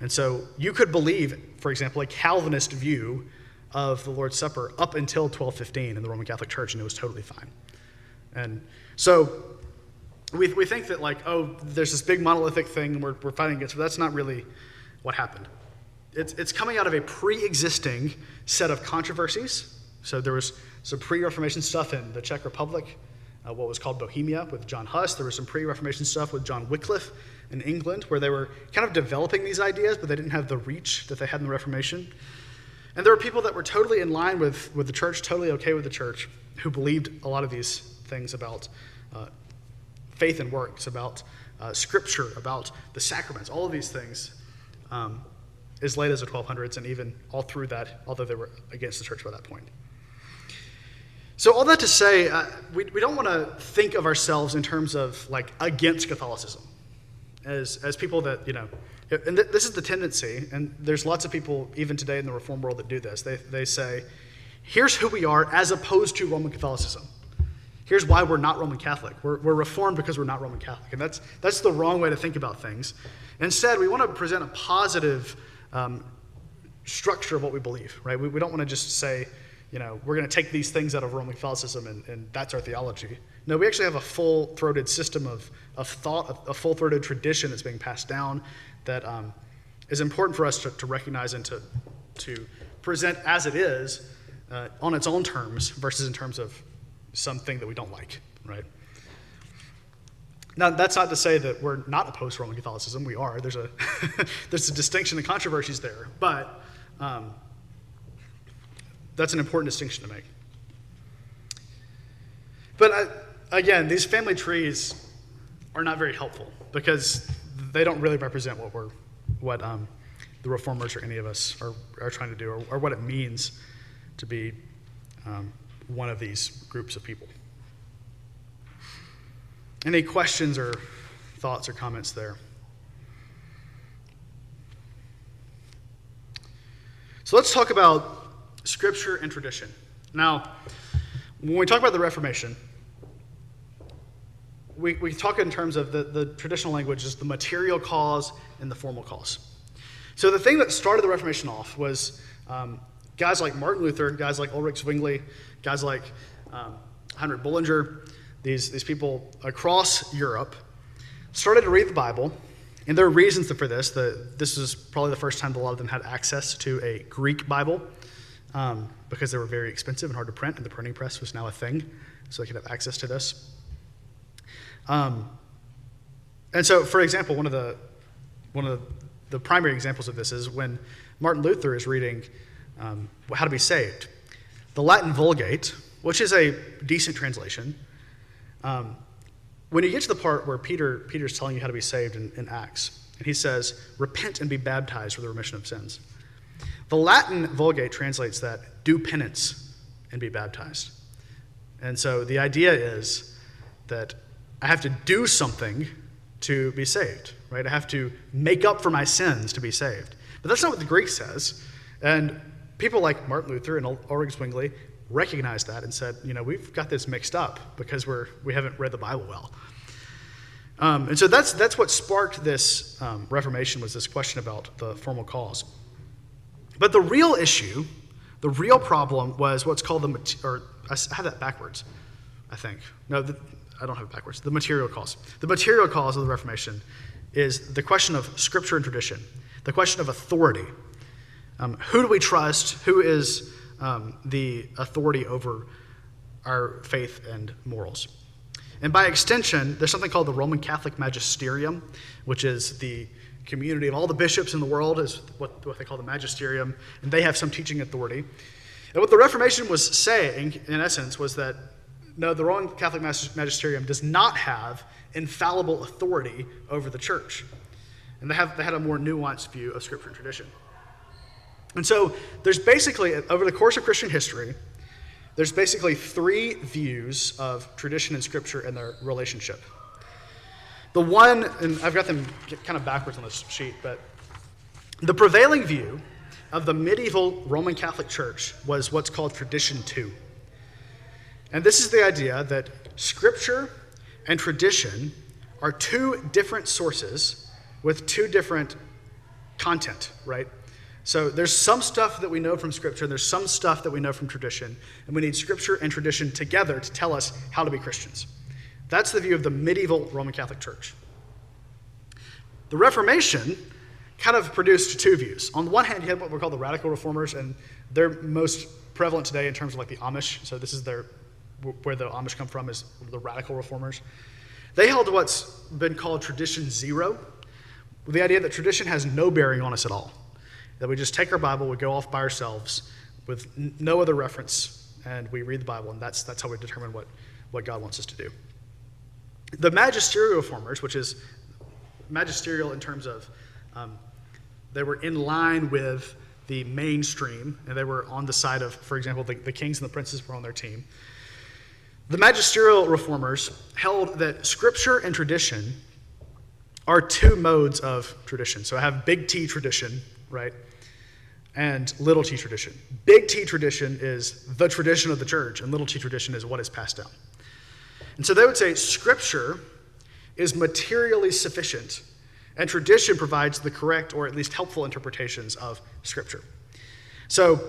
And so you could believe, for example, a Calvinist view of the Lord's Supper up until 1215 in the Roman Catholic Church, and it was totally fine. And so we, we think that, like, oh, there's this big monolithic thing we're, we're fighting against, but that's not really what happened. It's, it's coming out of a pre existing set of controversies. So there was some pre Reformation stuff in the Czech Republic, uh, what was called Bohemia with John Huss. There was some pre Reformation stuff with John Wycliffe in England, where they were kind of developing these ideas, but they didn't have the reach that they had in the Reformation. And there were people that were totally in line with, with the church, totally okay with the church, who believed a lot of these things about uh, faith and works, about uh, scripture, about the sacraments, all of these things, um, as late as the 1200s and even all through that, although they were against the church by that point. So, all that to say, uh, we, we don't want to think of ourselves in terms of like against Catholicism as, as people that, you know, and th- this is the tendency, and there's lots of people even today in the Reform world that do this. They, they say, here's who we are as opposed to Roman Catholicism. Here's why we're not Roman Catholic. We're, we're Reformed because we're not Roman Catholic. And that's, that's the wrong way to think about things. Instead, we want to present a positive um, structure of what we believe, right? We, we don't want to just say, you know, we're going to take these things out of Roman Catholicism and, and that's our theology. No, we actually have a full throated system of, of thought, a, full throated tradition that's being passed down that um, is important for us to, to recognize and to, to present as it is uh, on its own terms versus in terms of something that we don't like, right? Now, that's not to say that we're not opposed to Roman Catholicism. We are. There's a, [LAUGHS] there's a distinction and controversies there. But um, that's an important distinction to make. But uh, again, these family trees are not very helpful because they don't really represent what we're, what um, the reformers or any of us are, are trying to do or, or what it means to be um, one of these groups of people. Any questions or thoughts or comments there? So let's talk about scripture and tradition. Now, when we talk about the Reformation, we, we talk in terms of the, the traditional language is the material cause and the formal cause. So the thing that started the Reformation off was um, guys like Martin Luther, guys like Ulrich Zwingli, guys like um, Heinrich Bullinger, these, these people across Europe started to read the Bible. And there are reasons for this. The, this is probably the first time a lot of them had access to a Greek Bible um, because they were very expensive and hard to print, and the printing press was now a thing, so they could have access to this. Um, and so, for example, one of the one of the primary examples of this is when Martin Luther is reading um, How to Be Saved. The Latin Vulgate, which is a decent translation, um, when you get to the part where Peter Peter's telling you how to be saved in, in Acts, and he says, "Repent and be baptized for the remission of sins." The Latin Vulgate translates that, "Do penance and be baptized." And so the idea is that I have to do something to be saved, right? I have to make up for my sins to be saved. But that's not what the Greek says. And people like Martin Luther and Ulrich Zwingli recognized that and said, you know, we've got this mixed up because we're, we haven't read the Bible well. Um, and so that's, that's what sparked this um, Reformation was this question about the formal cause. But the real issue, the real problem was what's called the, or I have that backwards, I think. No, the, I don't have it backwards. The material cause. The material cause of the Reformation is the question of scripture and tradition, the question of authority. Um, who do we trust? Who is um, the authority over our faith and morals? And by extension, there's something called the Roman Catholic Magisterium, which is the community of all the bishops in the world, is what, what they call the magisterium, and they have some teaching authority. And what the Reformation was saying, in essence, was that no, the Roman Catholic Magisterium does not have infallible authority over the church. And they, have, they had a more nuanced view of Scripture and tradition. And so there's basically, over the course of Christian history, there's basically three views of tradition and Scripture and their relationship. The one, and I've got them kind of backwards on this sheet, but the prevailing view of the medieval Roman Catholic Church was what's called tradition two. And this is the idea that Scripture and tradition are two different sources with two different content, right? So there's some stuff that we know from Scripture, and there's some stuff that we know from tradition, and we need Scripture and tradition together to tell us how to be Christians. That's the view of the medieval Roman Catholic Church. The Reformation kind of produced two views. On the one hand, you had what we call the radical reformers, and they're most prevalent today in terms of like the Amish. So this is their where the Amish come from is the radical reformers. They held what's been called tradition zero, the idea that tradition has no bearing on us at all. That we just take our Bible, we go off by ourselves with no other reference, and we read the Bible, and that's, that's how we determine what, what God wants us to do. The magisterial reformers, which is magisterial in terms of um, they were in line with the mainstream, and they were on the side of, for example, the, the kings and the princes were on their team. The magisterial reformers held that scripture and tradition are two modes of tradition. So I have big T tradition, right? And little t tradition. Big T tradition is the tradition of the church, and little t tradition is what is passed down. And so they would say scripture is materially sufficient, and tradition provides the correct or at least helpful interpretations of scripture. So,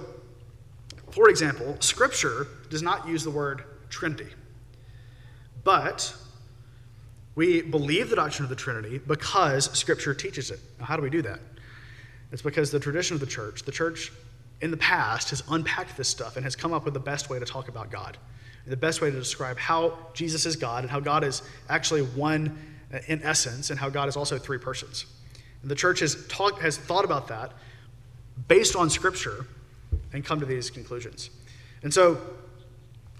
for example, scripture does not use the word Trinity. But we believe the doctrine of the Trinity because Scripture teaches it. Now, how do we do that? It's because the tradition of the church, the church in the past has unpacked this stuff and has come up with the best way to talk about God, the best way to describe how Jesus is God and how God is actually one uh, in essence and how God is also three persons. And the church has, talk, has thought about that based on Scripture and come to these conclusions. And so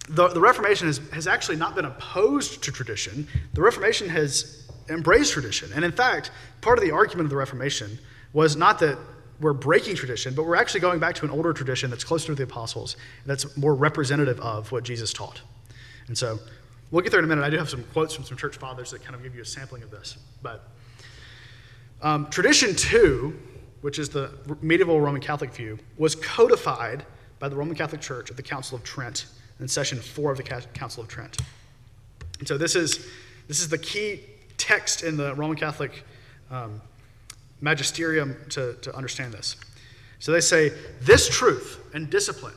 the, the Reformation has, has actually not been opposed to tradition. The Reformation has embraced tradition. And in fact, part of the argument of the Reformation was not that we're breaking tradition, but we're actually going back to an older tradition that's closer to the apostles, that's more representative of what Jesus taught. And so we'll get there in a minute. I do have some quotes from some church fathers that kind of give you a sampling of this. But um, tradition two, which is the medieval Roman Catholic view, was codified by the Roman Catholic Church at the Council of Trent in session four of the Council of Trent. And so this is, this is the key text in the Roman Catholic um, magisterium to, to understand this. So they say, This truth and discipline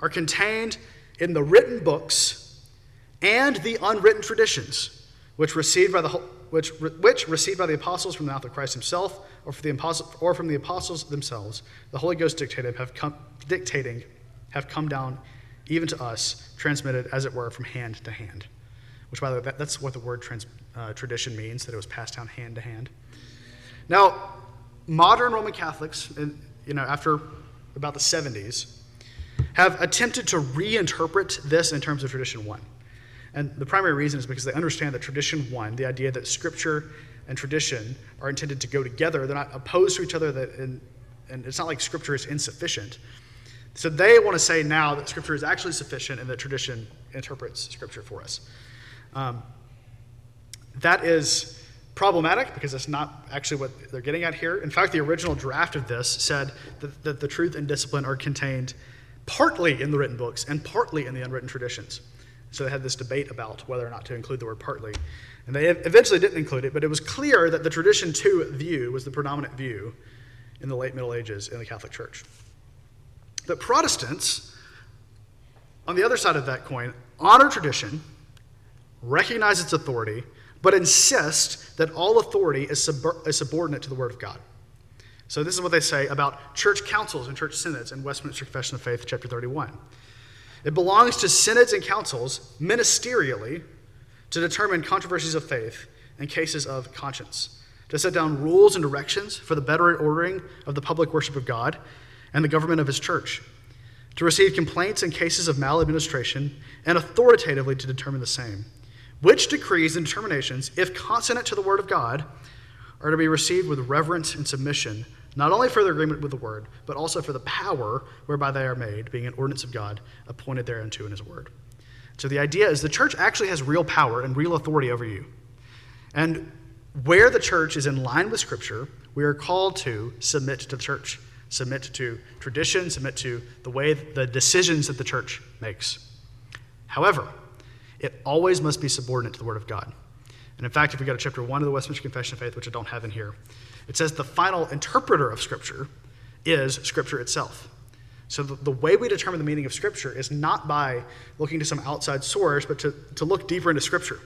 are contained in the written books and the unwritten traditions, which received by the which, which received by the apostles from the mouth of Christ himself, or, from the apostle, or from the apostles themselves, the Holy Ghost dictated have come, dictating have come down even to us, transmitted, as it were, from hand to hand. Which, by the way, that, that's what the word trans, uh, tradition means, that it was passed down hand to hand. Now, modern Roman Catholics, you know, after about the 70s, have attempted to reinterpret this in terms of tradition one. And the primary reason is because they understand that tradition one, the idea that scripture and tradition are intended to go together, they're not opposed to each other, that, and, and it's not like scripture is insufficient. So they want to say now that Scripture is actually sufficient and that tradition interprets Scripture for us. Um, that is problematic because that's not actually what they're getting at here. In fact, the original draft of this said that, that the truth and discipline are contained partly in the written books and partly in the unwritten traditions. So they had this debate about whether or not to include the word partly. And they eventually didn't include it, but it was clear that the tradition two view was the predominant view in the late Middle Ages in the Catholic Church. But Protestants, on the other side of that coin, honor tradition, recognize its authority, but insist that all authority is, sub- is subordinate to the Word of God. So, this is what they say about church councils and church synods in Westminster Confession of Faith, chapter 31. It belongs to synods and councils ministerially to determine controversies of faith and cases of conscience, to set down rules and directions for the better ordering of the public worship of God and the government of His church, to receive complaints in cases of maladministration, and authoritatively to determine the same which decrees and determinations, if consonant to the word of God, are to be received with reverence and submission, not only for their agreement with the word, but also for the power whereby they are made, being an ordinance of God, appointed thereunto in his word. So the idea is the church actually has real power and real authority over you. And where the church is in line with Scripture, we are called to submit to the church, submit to tradition, submit to the way, the decisions that the church makes. However, it always must be subordinate to the Word of God. And in fact, if we go to chapter 1 of the Westminster Confession of Faith, which I don't have in here, it says the final interpreter of Scripture is Scripture itself. So the, the way we determine the meaning of Scripture is not by looking to some outside source, but to, to look deeper into Scripture.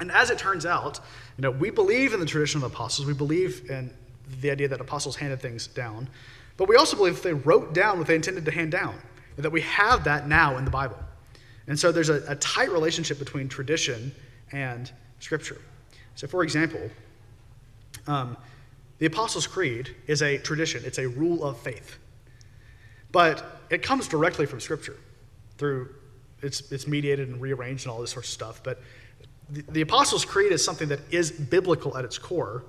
And as it turns out, you know, we believe in the tradition of the apostles. We believe in the idea that apostles handed things down. But we also believe that they wrote down what they intended to hand down, and that we have that now in the Bible. And so there's a, a tight relationship between tradition and Scripture. So, for example, um, the Apostles' Creed is a tradition, it's a rule of faith. But it comes directly from Scripture through it's, it's mediated and rearranged and all this sort of stuff. But the, the Apostles' Creed is something that is biblical at its core.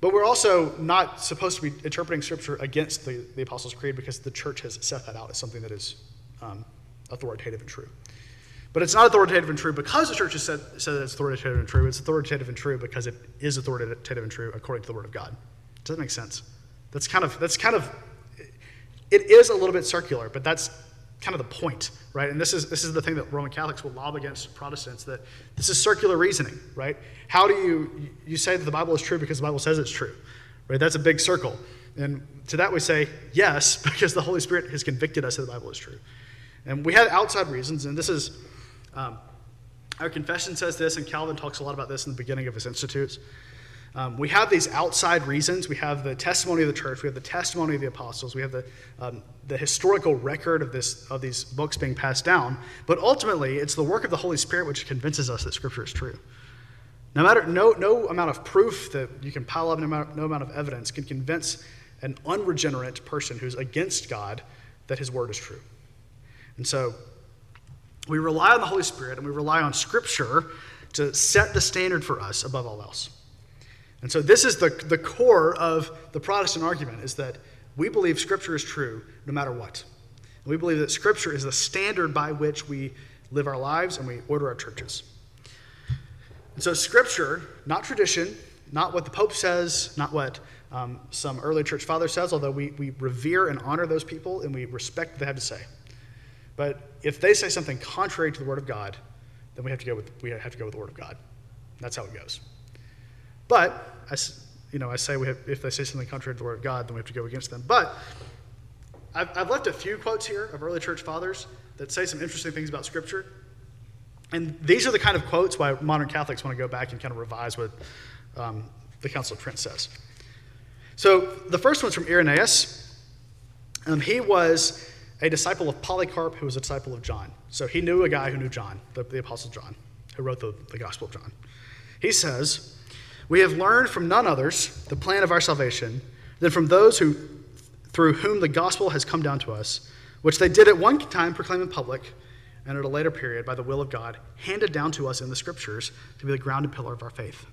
But we're also not supposed to be interpreting Scripture against the, the Apostles' Creed because the church has set that out as something that is um, authoritative and true. But it's not authoritative and true because the church has said, said that it's authoritative and true. It's authoritative and true because it is authoritative and true according to the Word of God. Does that make sense? That's kind of, that's kind of, it is a little bit circular, but that's kind of the point, right? And this is, this is the thing that Roman Catholics will lob against Protestants, that this is circular reasoning, right? How do you, you say that the Bible is true because the Bible says it's true, right? That's a big circle. And to that we say, yes, [LAUGHS] because the Holy Spirit has convicted us that the Bible is true. And we had outside reasons, and this is um, our confession says this, and Calvin talks a lot about this in the beginning of his Institutes. Um, we have these outside reasons. We have the testimony of the church. We have the testimony of the apostles. We have the, um, the historical record of, this, of these books being passed down. But ultimately, it's the work of the Holy Spirit which convinces us that Scripture is true. No, matter, no, no amount of proof that you can pile up, no amount, no amount of evidence can convince an unregenerate person who's against God that his word is true. And so we rely on the Holy Spirit and we rely on Scripture to set the standard for us above all else. And so this is the, the core of the Protestant argument is that we believe Scripture is true no matter what. And we believe that Scripture is the standard by which we live our lives and we order our churches. And so Scripture, not tradition, not what the Pope says, not what um, some early church father says, although we, we revere and honor those people and we respect what they have to say. But if they say something contrary to the Word of God, then we have to go with, we have to go with the Word of God. That's how it goes. But, I, you know, I say we have, if they say something contrary to the Word of God, then we have to go against them. But I've, I've left a few quotes here of early church fathers that say some interesting things about Scripture. And these are the kind of quotes why modern Catholics want to go back and kind of revise what um, the Council of Trent says. So the first one's from Irenaeus. Um, he was a disciple of Polycarp, who was a disciple of John. So he knew a guy who knew John, the, the Apostle John, who wrote the, the Gospel of John. He says, We have learned from none others the plan of our salvation than from those who, through whom the gospel has come down to us, which they did at one time proclaim in public, and at a later period, by the will of God, handed down to us in the scriptures to be the ground and pillar of our faith.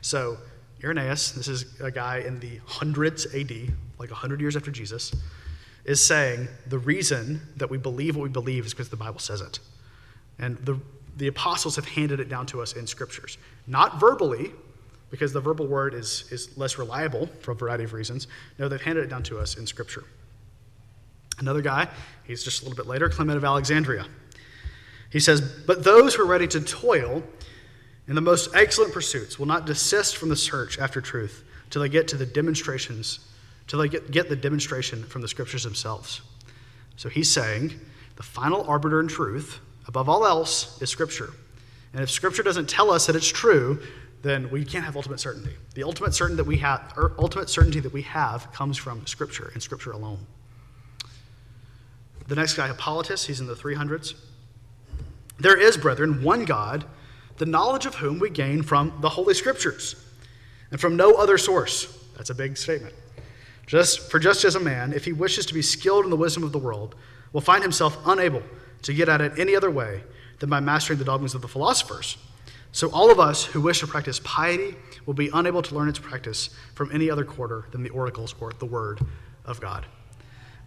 So, Irenaeus, this is a guy in the hundreds AD, like 100 years after Jesus, is saying the reason that we believe what we believe is because the Bible says it. And the, the apostles have handed it down to us in scriptures. Not verbally, because the verbal word is, is less reliable for a variety of reasons. No, they've handed it down to us in scripture. Another guy, he's just a little bit later, Clement of Alexandria. He says, But those who are ready to toil in the most excellent pursuits will not desist from the search after truth till they get to the demonstrations, till they get, the demonstration from the scriptures themselves. So he's saying the final arbiter in truth, above all else, is scripture. And if scripture doesn't tell us that it's true, then we can't have ultimate certainty. The ultimate certainty that we have, or ultimate certainty that we have comes from scripture and scripture alone. The next guy, Hippolytus, he's in the 300s. There is, brethren, one God, the knowledge of whom we gain from the Holy Scriptures, and from no other source. That's a big statement. Just for just as a man, if he wishes to be skilled in the wisdom of the world, will find himself unable to get at it any other way than by mastering the dogmas of the philosophers. So all of us who wish to practice piety will be unable to learn its practice from any other quarter than the oracles or the word of God.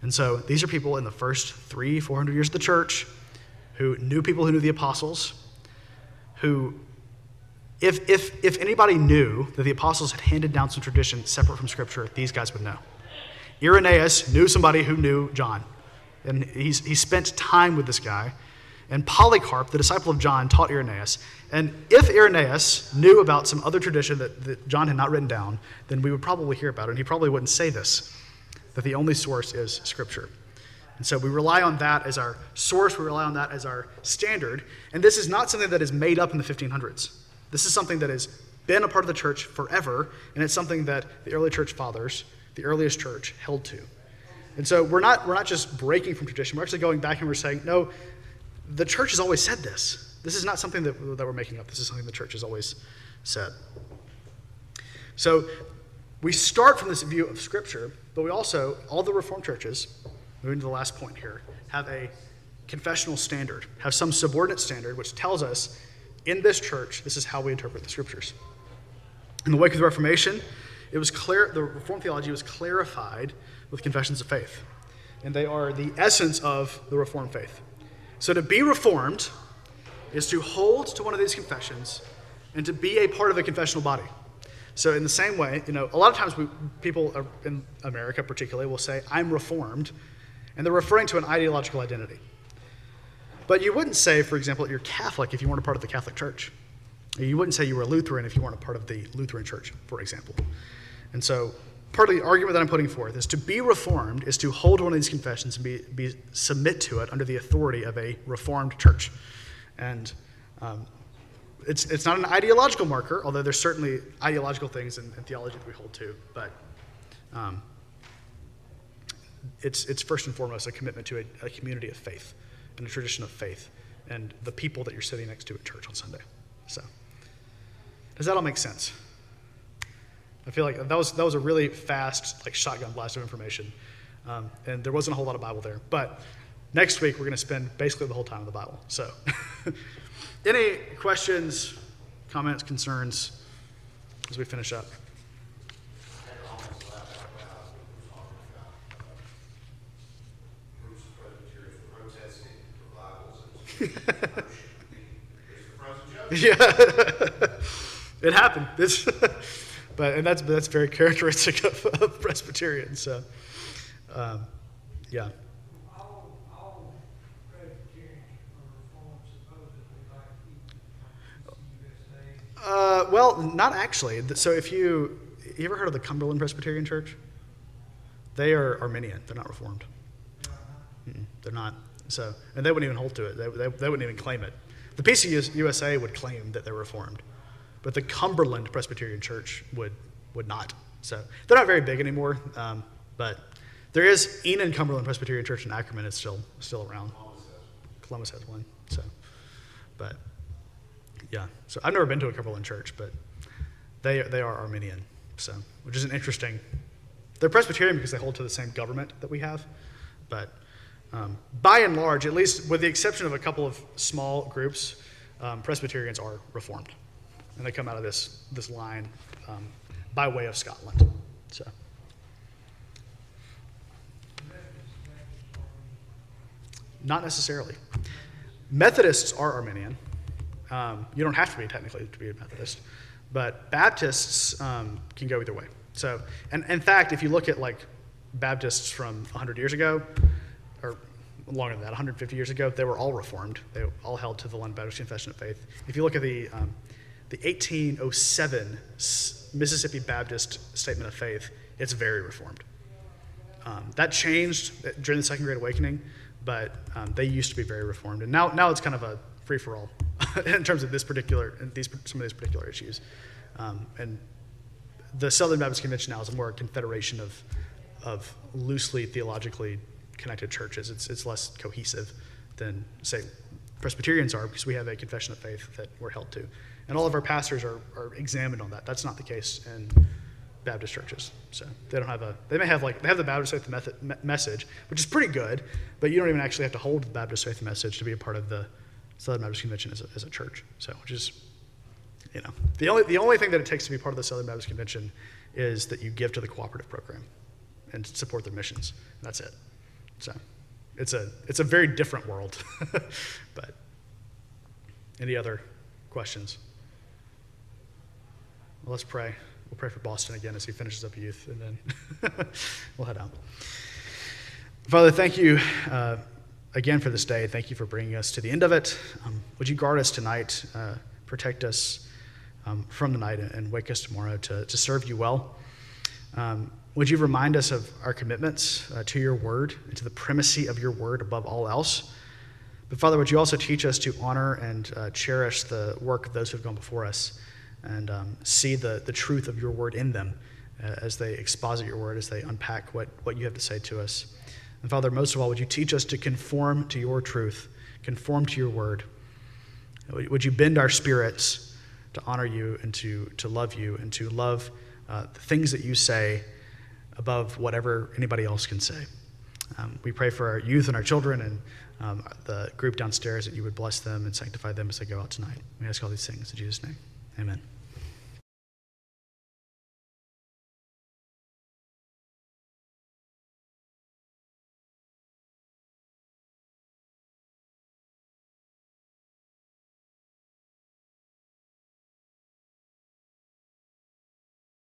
And so these are people in the first three, four hundred years of the church who knew people who knew the apostles, who, if, if, if anybody knew that the apostles had handed down some tradition separate from Scripture, these guys would know. Irenaeus knew somebody who knew John, and he's, he spent time with this guy. And Polycarp, the disciple of John, taught Irenaeus. And if Irenaeus knew about some other tradition that, that John had not written down, then we would probably hear about it, and he probably wouldn't say this that the only source is Scripture. And so we rely on that as our source, we rely on that as our standard. And this is not something that is made up in the 1500s. This is something that has been a part of the church forever, and it's something that the early church fathers, the earliest church, held to. And so we're not, we're not just breaking from tradition, we're actually going back and we're saying, no, the church has always said this. This is not something that, that we're making up, this is something the church has always said. So we start from this view of Scripture, but we also, all the Reformed churches, moving to the last point here, have a confessional standard, have some subordinate standard which tells us in this church, this is how we interpret the scriptures. In the wake of the Reformation, it was clear, the Reformed theology was clarified with confessions of faith. And they are the essence of the Reformed faith. So to be Reformed is to hold to one of these confessions and to be a part of a confessional body. So in the same way, you know, a lot of times we, people in America particularly will say, I'm Reformed, and they're referring to an ideological identity. But you wouldn't say, for example, you're Catholic if you weren't a part of the Catholic Church. You wouldn't say you were a Lutheran if you weren't a part of the Lutheran Church, for example. And so, part of the argument that I'm putting forth is to be reformed is to hold one of these confessions and be, be submit to it under the authority of a reformed church. And um, it's, it's not an ideological marker, although there's certainly ideological things in, in theology that we hold to. But um, it's, it's first and foremost a commitment to a, a, community of faith and a tradition of faith and the people that you're sitting next to at church on Sunday. So, does that all make sense? I feel like that was, that was a really fast, like shotgun blast of information. Um, and there wasn't a whole lot of Bible there. But next week, we're going to spend basically the whole time in the Bible. So, [LAUGHS] any questions, comments, concerns as we finish up? Yeah, [LAUGHS] it happened. This, [LAUGHS] but and that's that's very characteristic of, of Presbyterians. So, um, yeah. Uh, well, not actually. So if you you ever heard of the Cumberland Presbyterian Church? They are Arminian. They're not Reformed. Mm-mm, they're not. So, and they wouldn't even hold to it. They, they, they wouldn't even claim it. The PCUSA would claim that they're Reformed, but the Cumberland Presbyterian Church would, would not. So they're not very big anymore, um, but there is Enon Cumberland Presbyterian Church in Ackerman. It's still still around. Columbus has one. So, but yeah. So I've never been to a Cumberland church, but they they are Arminian. So, which is an interesting. They're Presbyterian because they hold to the same government that we have, but um, by and large, at least with the exception of a couple of small groups, um, Presbyterians are Reformed. And they come out of this, this line um, by way of Scotland. So. Not necessarily. Methodists are Arminian, Um, you don't have to be technically to be a Methodist, but Baptists um, can go either way. So, and in fact, if you look at like Baptists from 100 years ago, or longer than that, 150 years ago, they were all Reformed. They all held to the London Baptist Confession of Faith. If you look at the um, the 1807 Mississippi Baptist Statement of Faith, it's very Reformed. Um, that changed during the Second Great Awakening, but um, they used to be very Reformed, and now now it's kind of a free for all [LAUGHS] in terms of this particular these some of these particular issues. Um, and the Southern Baptist Convention now is more a confederation of of loosely theologically connected churches. It's it's less cohesive than say Presbyterians are because we have a confession of faith that we're held to, and all of our pastors are, are examined on that. That's not the case in Baptist churches. So they don't have a, they may have like, they have the Baptist faith method, me- message, which is pretty good, but you don't even actually have to hold the Baptist faith message to be a part of the Southern Baptist Convention as a, as a church. So, which is, you know, the only, the only thing that it takes to be part of the Southern Baptist Convention is that you give to the cooperative program and support their missions. That's it. So it's a, it's a very different world. [LAUGHS] but any other questions? Well, let's pray. We'll pray for Boston again as he finishes up youth, and then [LAUGHS] we'll head out. Father, thank you uh, again for this day. Thank you for bringing us to the end of it. Um, would you guard us tonight, uh, protect us um, from the night, and wake us tomorrow to, to serve you well? Um, would you remind us of our commitments uh, to your word and to the primacy of your word above all else? But Father, would you also teach us to honor and uh, cherish the work of those who have gone before us? and um, see the, the truth of your word in them uh, as they exposit your word, as they unpack what, what you have to say to us. And Father, most of all, would you teach us to conform to your truth, conform to your word? Would you bend our spirits to honor you and to, to love you and to love uh, the things that you say above whatever anybody else can say? Um, we pray for our youth and our children and um, the group downstairs that you would bless them and sanctify them as they go out tonight. We ask all these things in Jesus' name. Amen.